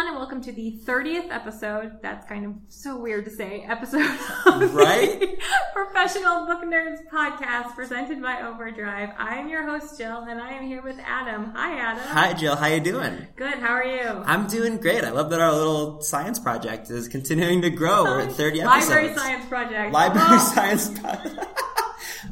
everyone, and welcome to the 30th episode. That's kind of so weird to say. Episode of right? Professional Book Nerds podcast presented by Overdrive. I am your host Jill, and I am here with Adam. Hi, Adam. Hi, Jill. How you doing? Good. How are you? I'm doing great. I love that our little science project is continuing to grow. We're at 30 episodes. Library science project. Library Oh. science project.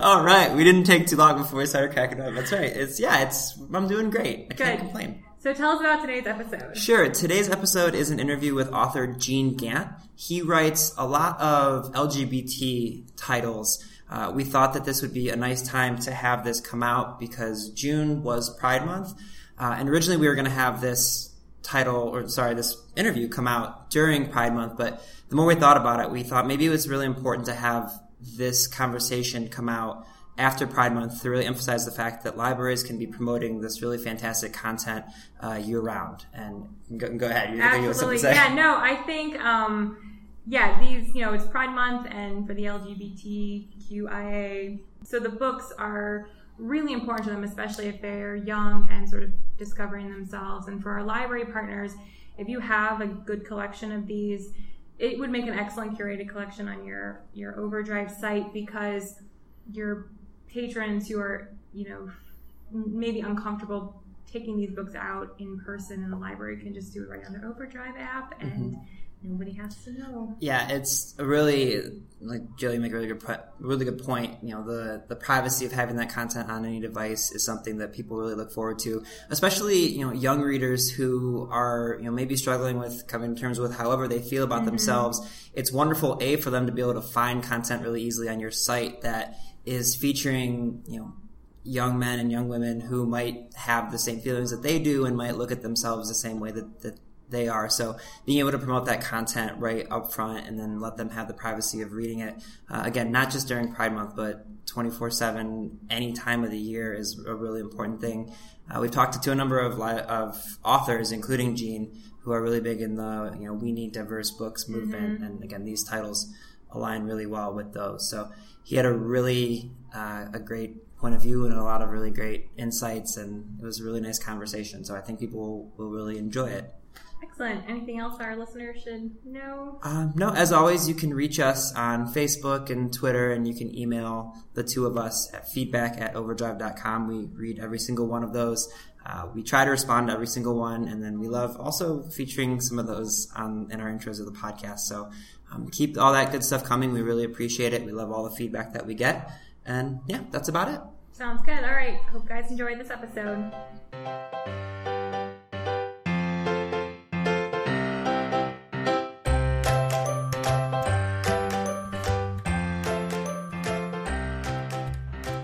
All right, we didn't take too long before we started cracking up. That's right. It's yeah, it's I'm doing great. I can't complain. So tell us about today's episode. Sure. Today's episode is an interview with author Gene Gant. He writes a lot of LGBT titles. Uh, we thought that this would be a nice time to have this come out because June was Pride Month, uh, and originally we were going to have this title, or sorry, this interview come out during Pride Month. But the more we thought about it, we thought maybe it was really important to have this conversation come out after Pride Month to really emphasize the fact that libraries can be promoting this really fantastic content uh, year round. And go, go ahead, you think you have Absolutely. Yeah, no, I think, um, yeah, these, you know, it's Pride Month and for the LGBTQIA. So the books are really important to them, especially if they're young and sort of discovering themselves. And for our library partners, if you have a good collection of these, it would make an excellent curated collection on your, your Overdrive site because your patrons who are, you know, maybe uncomfortable taking these books out in person in the library can just do it right on their Overdrive app, mm-hmm. and nobody has to know. Yeah, it's a really like Jill, made a really good po- really good point. You know, the the privacy of having that content on any device is something that people really look forward to, especially you know young readers who are you know maybe struggling with coming to terms with however they feel about mm-hmm. themselves. It's wonderful a for them to be able to find content really easily on your site that is featuring you know young men and young women who might have the same feelings that they do and might look at themselves the same way that, that they are. So being able to promote that content right up front and then let them have the privacy of reading it, uh, again, not just during Pride Month, but 24 7, any time of the year is a really important thing. Uh, we've talked to a number of, li- of authors, including Gene, who are really big in the, you know, we need diverse books movement. And again, these titles align really well with those. So he had a really, uh, a great point of view and a lot of really great insights and it was a really nice conversation. So I think people will, will really enjoy it. Excellent. Anything else our listeners should know? Um, no, as always, you can reach us on Facebook and Twitter, and you can email the two of us at feedback at overdrive.com. We read every single one of those. Uh, we try to respond to every single one, and then we love also featuring some of those on, in our intros of the podcast. So um, keep all that good stuff coming. We really appreciate it. We love all the feedback that we get. And yeah, that's about it. Sounds good. All right. Hope you guys enjoyed this episode.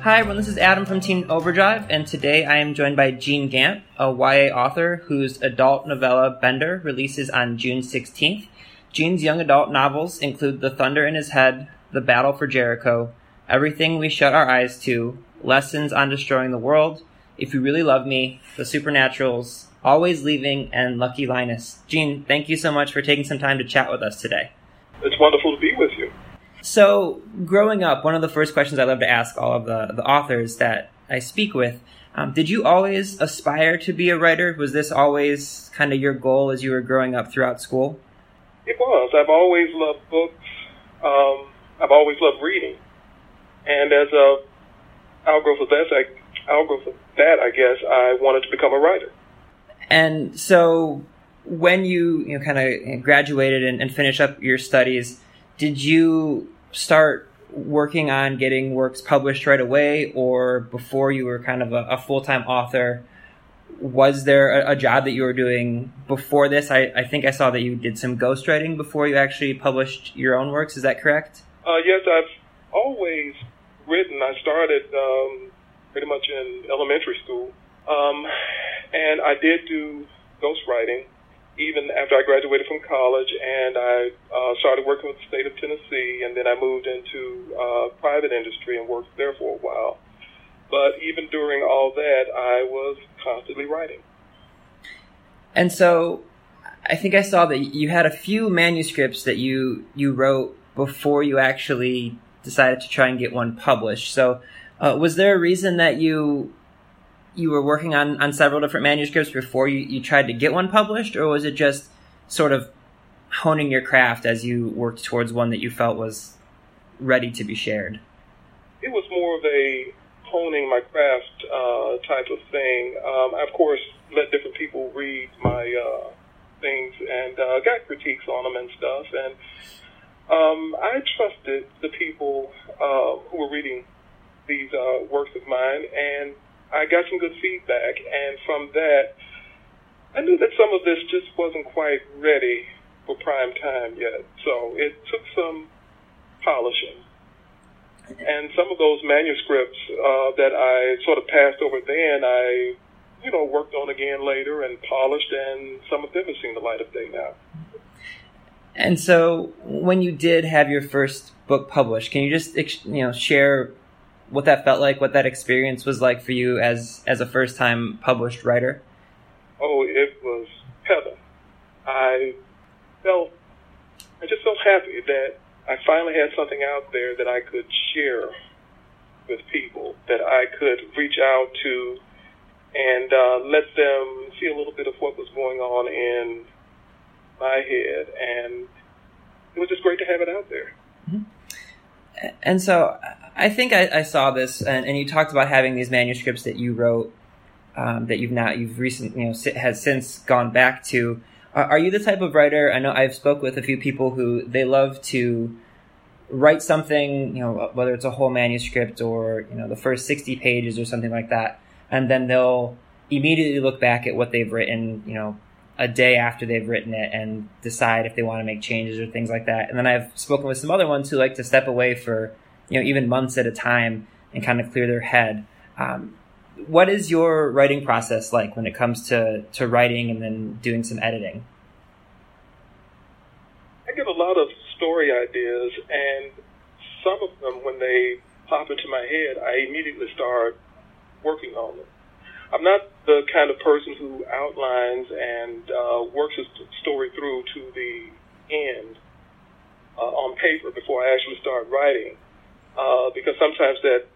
Hi everyone, this is Adam from Team Overdrive, and today I am joined by Gene Gant, a YA author whose adult novella Bender releases on June 16th. Gene's young adult novels include The Thunder in His Head, The Battle for Jericho, Everything We Shut Our Eyes to, Lessons on Destroying the World, If You Really Love Me, The Supernaturals, Always Leaving, and Lucky Linus. Gene, thank you so much for taking some time to chat with us today. It's wonderful to be with you. So, growing up, one of the first questions I love to ask all of the, the authors that I speak with um, did you always aspire to be a writer? Was this always kind of your goal as you were growing up throughout school? It was. I've always loved books. Um, I've always loved reading, and as a outgrowth of that, I, outgrowth of that, I guess I wanted to become a writer. And so, when you, you know, kind of graduated and, and finished up your studies, did you start working on getting works published right away, or before you were kind of a, a full time author? Was there a, a job that you were doing before this? I, I think I saw that you did some ghostwriting before you actually published your own works. Is that correct? Uh, yes, I've always written. I started um, pretty much in elementary school, um, and I did do ghostwriting even after I graduated from college, and I uh, started working with the state of Tennessee, and then I moved into uh, private industry and worked there for a while. But even during all that, I was constantly writing. And so I think I saw that you had a few manuscripts that you you wrote before you actually decided to try and get one published. So uh, was there a reason that you you were working on, on several different manuscripts before you, you tried to get one published, or was it just sort of honing your craft as you worked towards one that you felt was ready to be shared? It was more of a honing my craft uh, type of thing. Um, I, of course, let different people read my uh, things and uh, got critiques on them and stuff. And um, I trusted the people uh, who were reading these uh, works of mine, and I got some good feedback. And from that, I knew that some of this just wasn't quite ready for prime time yet. So it took some polishing. And some of those manuscripts uh, that I sort of passed over then, I, you know, worked on again later and polished, and some of them have seen the light of day now. And so, when you did have your first book published, can you just you know share what that felt like, what that experience was like for you as as a first time published writer? Oh, it was heaven. I felt I just felt happy that I finally had something out there that I could share with people, that I could reach out to and uh, let them see a little bit of what was going on in my head. And it was just great to have it out there. Mm-hmm. And so I think I, I saw this, and, and, you talked about having these manuscripts that you wrote um, that you've now you've recently, you know, has since gone back to. Are, you the type of writer? I know I've spoke with a few people who they love to write something, you know, whether it's a whole manuscript or you know the first sixty pages or something like that, and then they'll immediately look back at what they've written, you know, a day after they've written it and decide if they want to make changes or things like that. And then I've spoken with some other ones who like to step away for, you know, even months at a time and kind of clear their head. Um, what is your writing process like when it comes to, to writing and then doing some editing? I get a lot of story ideas, and some of them, when they pop into my head, I immediately start working on them. I'm not the kind of person who outlines and uh, works a story through to the end uh, on paper before I actually start writing, uh, because sometimes that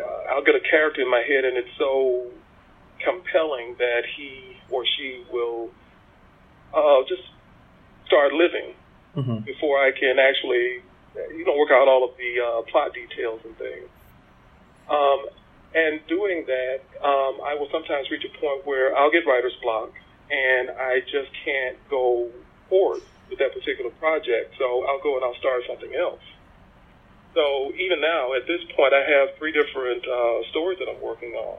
uh, I'll get a character in my head and it's so compelling that he or she will uh, just start living mm-hmm. before I can actually, you know, work out all of the uh, plot details and things. Um, and doing that, um, I will sometimes reach a point where I'll get writer's block and I just can't go forward with that particular project. So I'll go and I'll start something else. So even now, at this point, I have three different uh, stories that I'm working on.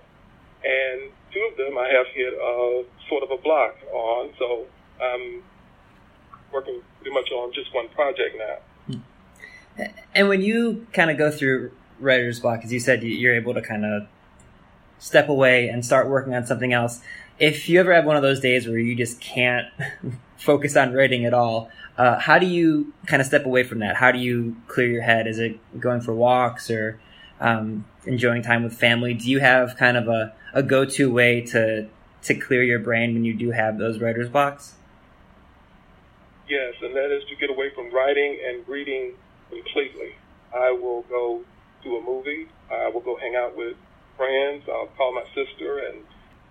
And two of them I have hit uh, sort of a block on. So I'm working pretty much on just one project now. And when you kind of go through writer's block, as you said, you're able to kind of step away and start working on something else. If you ever have one of those days where you just can't focus on writing at all, uh, how do you kind of step away from that? How do you clear your head? Is it going for walks or um, enjoying time with family? Do you have kind of a, a go to way to to clear your brain when you do have those writer's blocks? Yes, and that is to get away from writing and reading completely. I will go to a movie. I will go hang out with friends. I'll call my sister and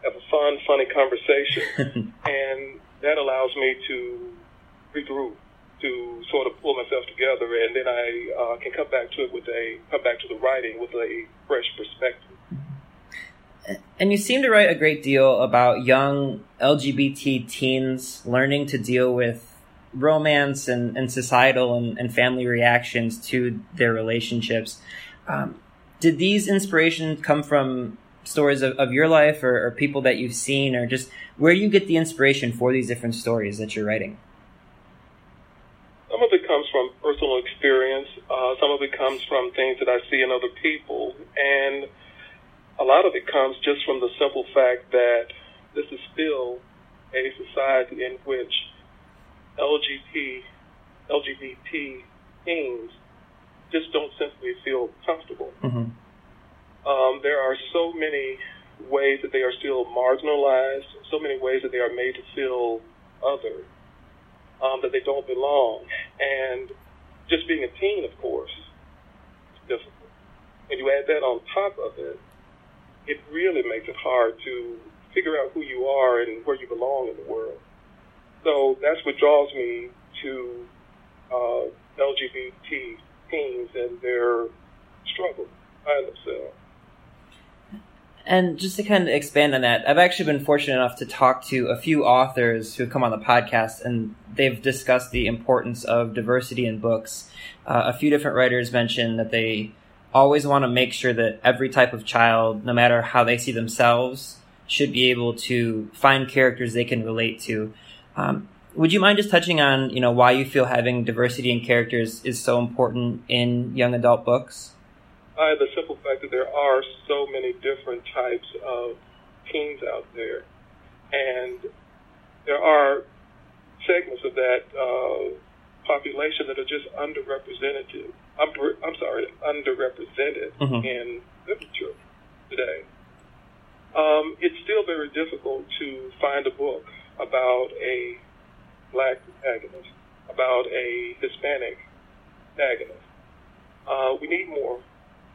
have a fun, funny conversation. and that allows me to regroup, to sort of pull myself together, and then I uh, can come back to it with a come back to the writing with a fresh perspective. And you seem to write a great deal about young LGBT teens learning to deal with romance and, and societal and, and family reactions to their relationships. Um, did these inspirations come from stories of, of your life or, or, people that you've seen or just where you get the inspiration for these different stories that you're writing some of it comes from personal experience uh, some of it comes from things that i see in other people and a lot of it comes just from the simple fact that this is still a society in which lgbt lgbt teens just don't simply feel comfortable. Mm-hmm. Um, there are so many ways that they are still marginalized, so many ways that they are made to feel other, um, that they don't belong. And just being a teen, of course, difficult. When you add that on top of it, it really makes it hard to figure out who you are and where you belong in the world. so that's what draws me to uh, LGBT teens and their struggle by themselves. And just to kind of expand on that, I've actually been fortunate enough to talk to a few authors who have come on the podcast, and they've discussed the importance of diversity in books. Uh, a few different writers mentioned that they always want to make sure that every type of child, no matter how they see themselves, should be able to find characters they can relate to. Um, would you mind just touching on, you know, why you feel having diversity in characters is so important in young adult books? By the simple fact that there are so many different types of teens out there, and there are segments of that uh, population that are just underrepresented. I'm, I'm sorry, underrepresented mm-hmm. in literature today. Um, it's still very difficult to find a book about a black protagonist, about a Hispanic protagonist. Uh, we need more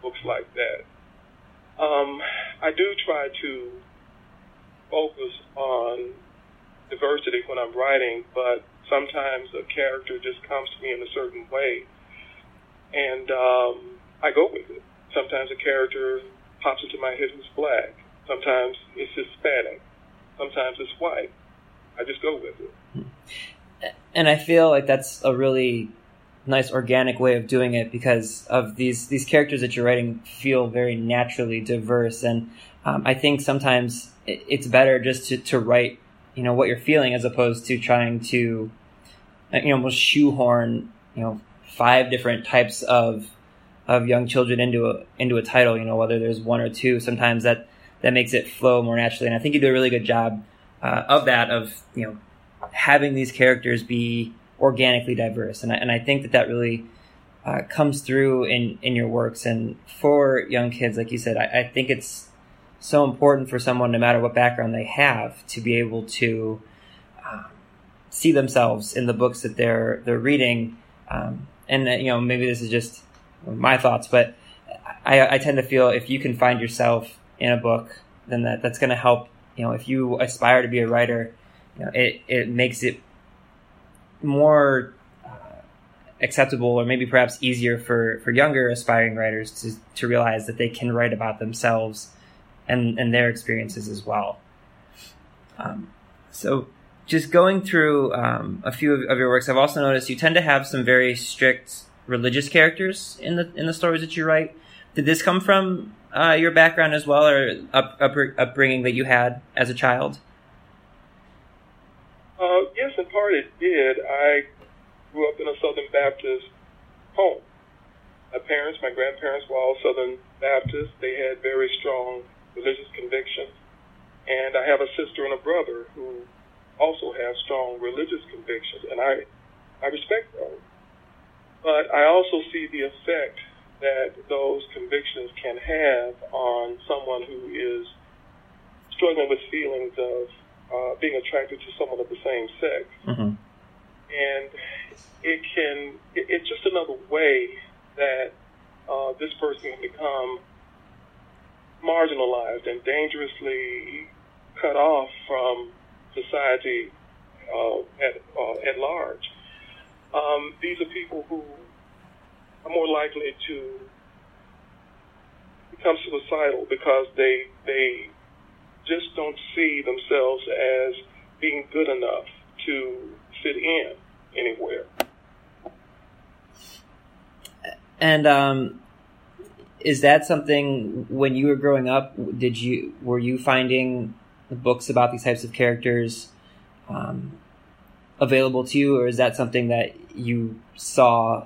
books like that. Um, I do try to focus on diversity when I'm writing, but sometimes a character just comes to me in a certain way, and um, I go with it. Sometimes a character pops into my head who's black. Sometimes it's Hispanic. Sometimes it's white. I just go with it. And I feel like that's a really nice organic way of doing it because of these these characters that you're writing feel very naturally diverse. And um, I think sometimes it's better just to, to write you know what you're feeling as opposed to trying to you know almost shoehorn you know five different types of of young children into a into a title you know whether there's one or two. Sometimes that that makes it flow more naturally. And I think you do a really good job uh, of that of you know having these characters be organically diverse. And I, and I think that that really uh, comes through in, in your works. And for young kids, like you said, I, I, think it's so important for someone, no matter what background they have, to be able to um, see themselves in the books that they're they're reading. Um, and uh, you know, maybe this is just my thoughts, but I, I tend to feel if you can find yourself in a book, then that that's going to help. You know, if you aspire to be a writer, you know, it it makes it more uh, acceptable or maybe perhaps easier for, for younger aspiring writers to, to realize that they can write about themselves and, and their experiences as well. Um, so just going through um, a few of, of, your works, I've also noticed you tend to have some very strict religious characters in the in the stories that you write. Did this come from uh, your background as well, or up, up, upbringing that you had as a child? Part it did. I grew up in a Southern Baptist home. My parents, my grandparents were all Southern Baptists. They had very strong religious convictions. And I have a sister and a brother who also have strong religious convictions, and I, I respect those. But I also see the effect that those convictions can have on someone who is struggling with feelings of uh, being attracted to someone of the same sex. Mm-hmm. And it can, it, it's just another way that uh, this person can become marginalized and dangerously cut off from society uh, at, uh, at large. Um, these are people who are more likely to become suicidal because they they just don't see themselves as being good enough to fit in anywhere. And um, is that something when you were growing up? Did you were you finding books about these types of characters um, available to you, or is that something that you saw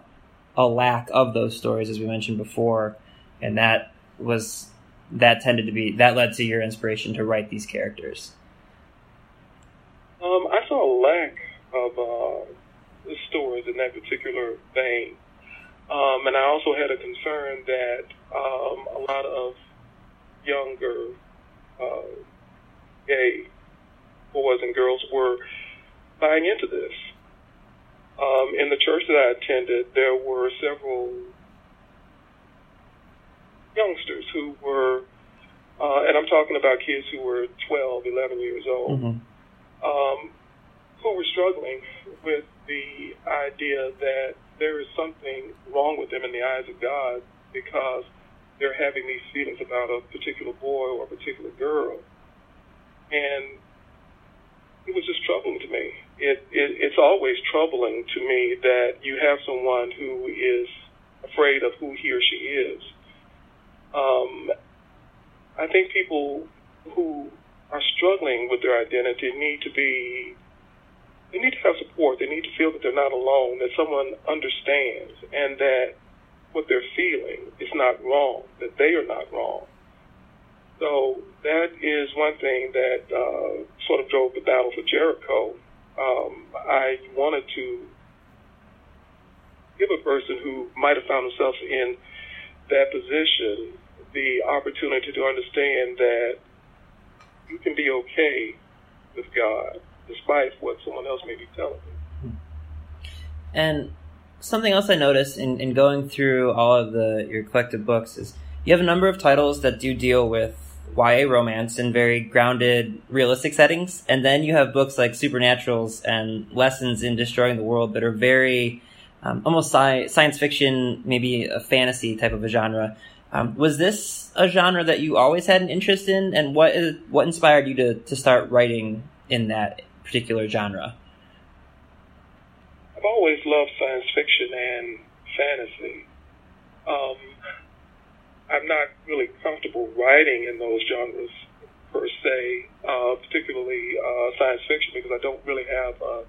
a lack of those stories, as we mentioned before, and that was that tended to be that led to your inspiration to write these characters? Um, I saw a lack of uh, stories in that particular vein, um, and I also had a concern that um, a lot of younger uh, gay boys and girls were buying into this. Um, in the church that I attended, there were several youngsters who were, uh, and I'm talking about kids who were 12, 11 years old, mm-hmm. um, who were struggling with the idea that there is something wrong with them in the eyes of God because they're having these feelings about a particular boy or a particular girl. And it was just troubling to me. It, it, it's always troubling to me that you have someone who is afraid of who he or she is. Um, I think people who are struggling with their identity need to be they need to have support. They need to feel that they're not alone, that someone understands, and that what they're feeling is not wrong, that they are not wrong. So that is one thing that uh, sort of drove the battle for Jericho. Um, I wanted to give a person who might have found themselves in that position the opportunity to understand that you can be okay with God despite what someone else may be telling you. And something else I noticed in, in going through all of the your collected books is you have a number of titles that do deal with YA romance in very grounded, realistic settings, and then you have books like Supernaturals and Lessons in Destroying the World that are very um, almost sci- science fiction, maybe a fantasy type of a genre. Um, was this a genre that you always had an interest in, and what is what inspired you to to start writing in that particular genre? I've always loved science fiction and fantasy. Um, I'm not really comfortable writing in those genres per se, uh, particularly uh, science fiction, because I don't really have a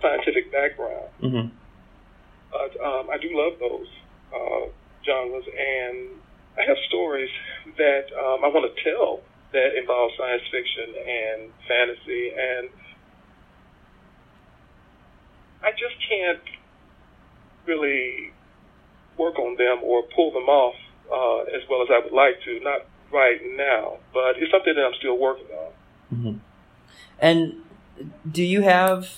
scientific background. Mm-hmm. But um, I do love those uh, genres, and I have stories that um, I want to tell that involve science fiction and fantasy, and I just can't really work on them or pull them off uh, as well as I would like to. Not right now, but it's something that I'm still working on. Mm-hmm. And do you have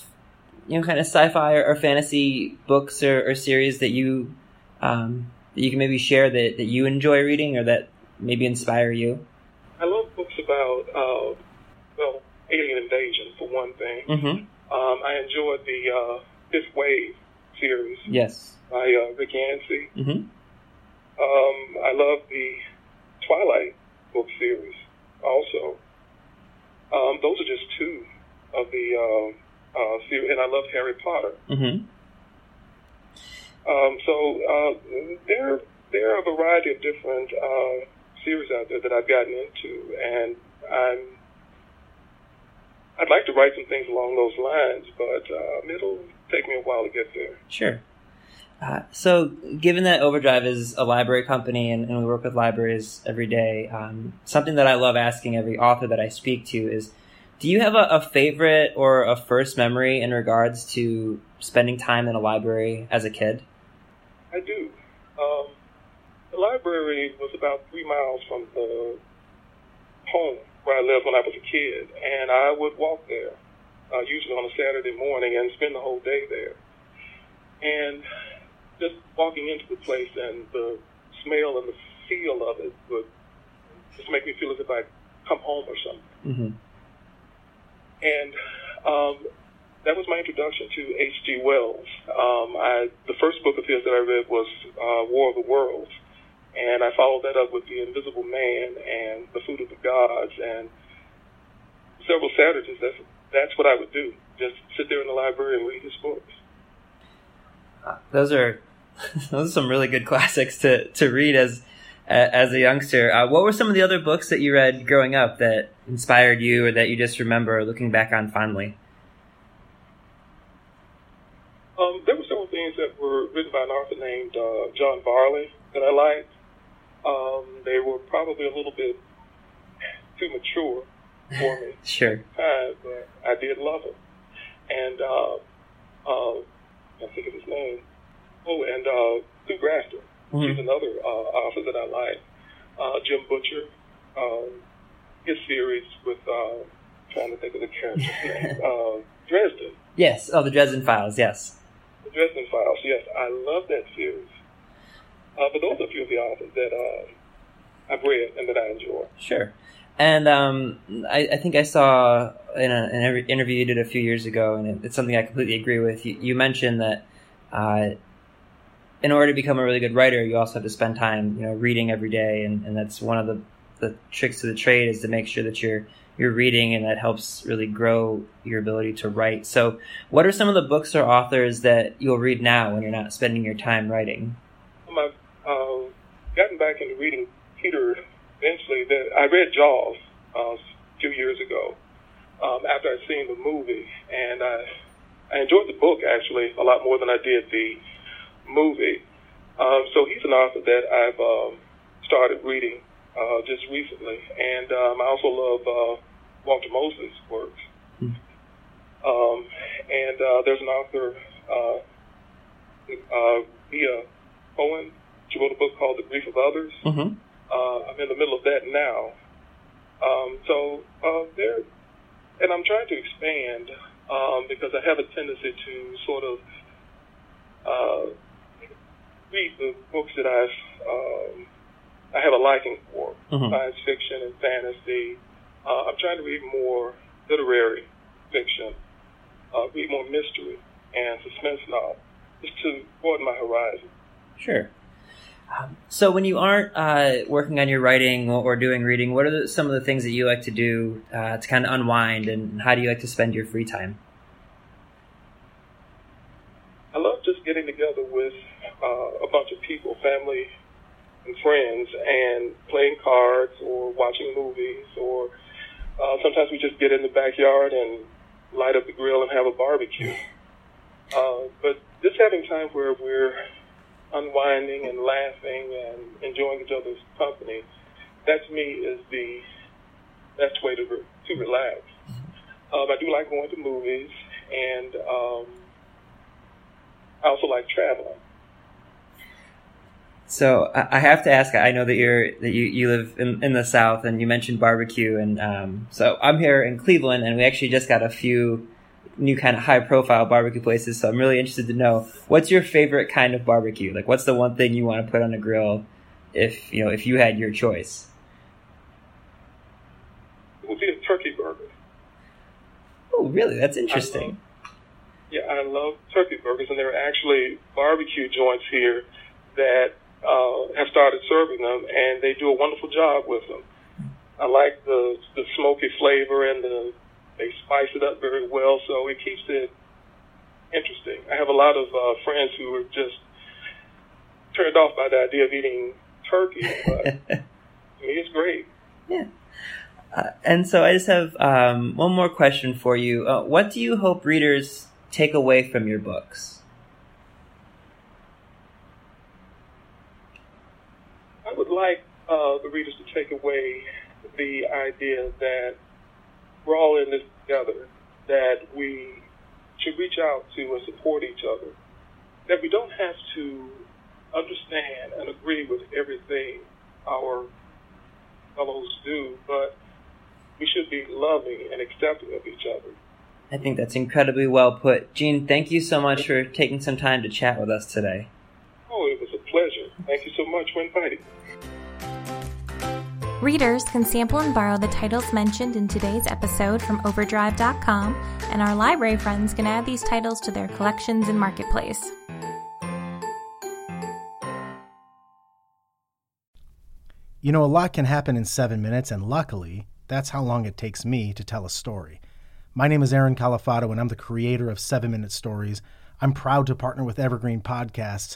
you know kind of sci-fi or, or fantasy books or, or, series that you um, that you can maybe share that, that you enjoy reading or that maybe inspire you? I love books about uh, well alien invasion for one thing. Mm-hmm. Um, I enjoyed the uh, Fifth Wave series. Yes by uh, Rick Yancey. Mm-hmm. Um, I love the Twilight book series also. Um, those are just two of the uh, uh, series, and I love Harry Potter. Mm-hmm. Um, so uh, there, there are a variety of different uh, series out there that I've gotten into, and I'm I'd like to write some things along those lines, but uh, it'll take me a while to get there. Sure. Uh, so, given that Overdrive is a library company and, and we work with libraries every day, um, something that I love asking every author that I speak to is do you have a, a, favorite or a first memory in regards to spending time in a library as a kid? I do. Um, the library was about three miles from the home where I lived when I was a kid, and I would walk there, uh, usually on a Saturday morning, and spend the whole day there. And just walking into the place and the smell and the feel of it would just make me feel as if I'd come home or something. Mm-hmm. And um, that was my introduction to H.G. Wells. Um, I, the first book of his that I read was uh, War of the Worlds, and I followed that up with The Invisible Man and The Food of the Gods, and several Saturdays. That's that's what I would do. Just sit there in the library and read his books. Uh, those are those are some really good classics to, to read as as a youngster. Uh, what were some of the other books that you read growing up that inspired you, or that you just remember looking back on fondly? Um, there were several things that were written by an author named uh, John Varley that I liked. Um, they were probably a little bit too mature for me. sure. Time, but I did love them. And uh, uh, I think of his name. Oh, and uh, Sue Grafton. Mm-hmm. He's another uh, author that I like. Uh, Jim Butcher, um, his series with, uh, trying to think of the character's name, uh, Dresden. Yes, oh, the Dresden Files, yes. The Dresden Files, yes. I love that series. Uh, but those are a few of the authors that uh, I've read and that I enjoy. Sure. And um, I, I, think I saw in a, an interview you did a few years ago, and it, it's something I completely agree with. You, you mentioned that uh, in order to become a really good writer, you also have to spend time, you know, reading every day, and, and that's one of the, the tricks of the trade is to make sure that you're you're reading, and that helps really grow your ability to write. So, what are some of the books or authors that you'll read now when you're not spending your time writing? I've uh, gotten back into reading Peter Benchley that I read Jaws uh, a few years ago um, after I'd seen the movie, and I I enjoyed the book actually a lot more than I did the movie. Um, so he's an author that I've um, started reading uh, just recently, and um, I also love uh, Walter Mosley's works. Mm. Um, and uh, there's an author, uh, uh, Cohen. She wrote a book called The Grief of Others. Mm-hmm. Uh, I'm in the middle of that now. Um, so uh, there, and I'm trying to expand um, because I have a tendency to sort of uh, read the books that I've um, I have a liking for mm-hmm. science fiction and fantasy. Uh, I'm trying to read more literary fiction, uh, read more mystery and suspense novels, just to broaden my horizon. Sure. Um, so when you aren't uh, working on your writing or doing reading, what are the, some of the things that you like to do uh, to kind of unwind, and how do you like to spend your free time? I love just getting together with uh, a bunch of people, family and friends, and playing cards or watching movies, or uh, sometimes we just get in the backyard and light up the grill and have a barbecue. Uh, but just having time where we're unwinding and laughing and enjoying each other's company, that to me is the best way to re- to relax. Um, I do like going to movies, and um, I also like traveling. So I have to ask. I know that you're that you, you live in, in the South, and you mentioned barbecue, and um, so I'm here in Cleveland, and we actually just got a few new kind of high profile barbecue places. So I'm really interested to know what's your favorite kind of barbecue? Like, what's the one thing you want to put on a grill if you know if you had your choice? It would be a turkey burger. Oh, really? That's interesting. I love, yeah, I love turkey burgers, and there are actually barbecue joints here that uh, have started serving them, and they do a wonderful job with them. I like the the smoky flavor and the they spice it up very well, so it keeps it interesting. I have a lot of uh, friends who are just turned off by the idea of eating turkey, but to me, it's great. Yeah. Uh, and so I just have um, one more question for you. Uh, what do you hope readers take away from your books? I would like uh, the readers to take away the idea that we're all in this together, that we should reach out to and support each other, that we don't have to understand and agree with everything our fellows do, but we should be loving and accepting of each other. I think that's incredibly well put. Gene, thank you so much for taking some time to chat with us today. Oh, it was a pleasure. Thank you so much for inviting me. Readers can sample and borrow the titles mentioned in today's episode from Overdrive.com, and our library friends can add these titles to their collections in Marketplace. You know, a lot can happen in seven minutes, and luckily, that's how long it takes me to tell a story. My name is Aaron Califato, and I'm the creator of Seven Minute Stories. I'm proud to partner with Evergreen Podcasts,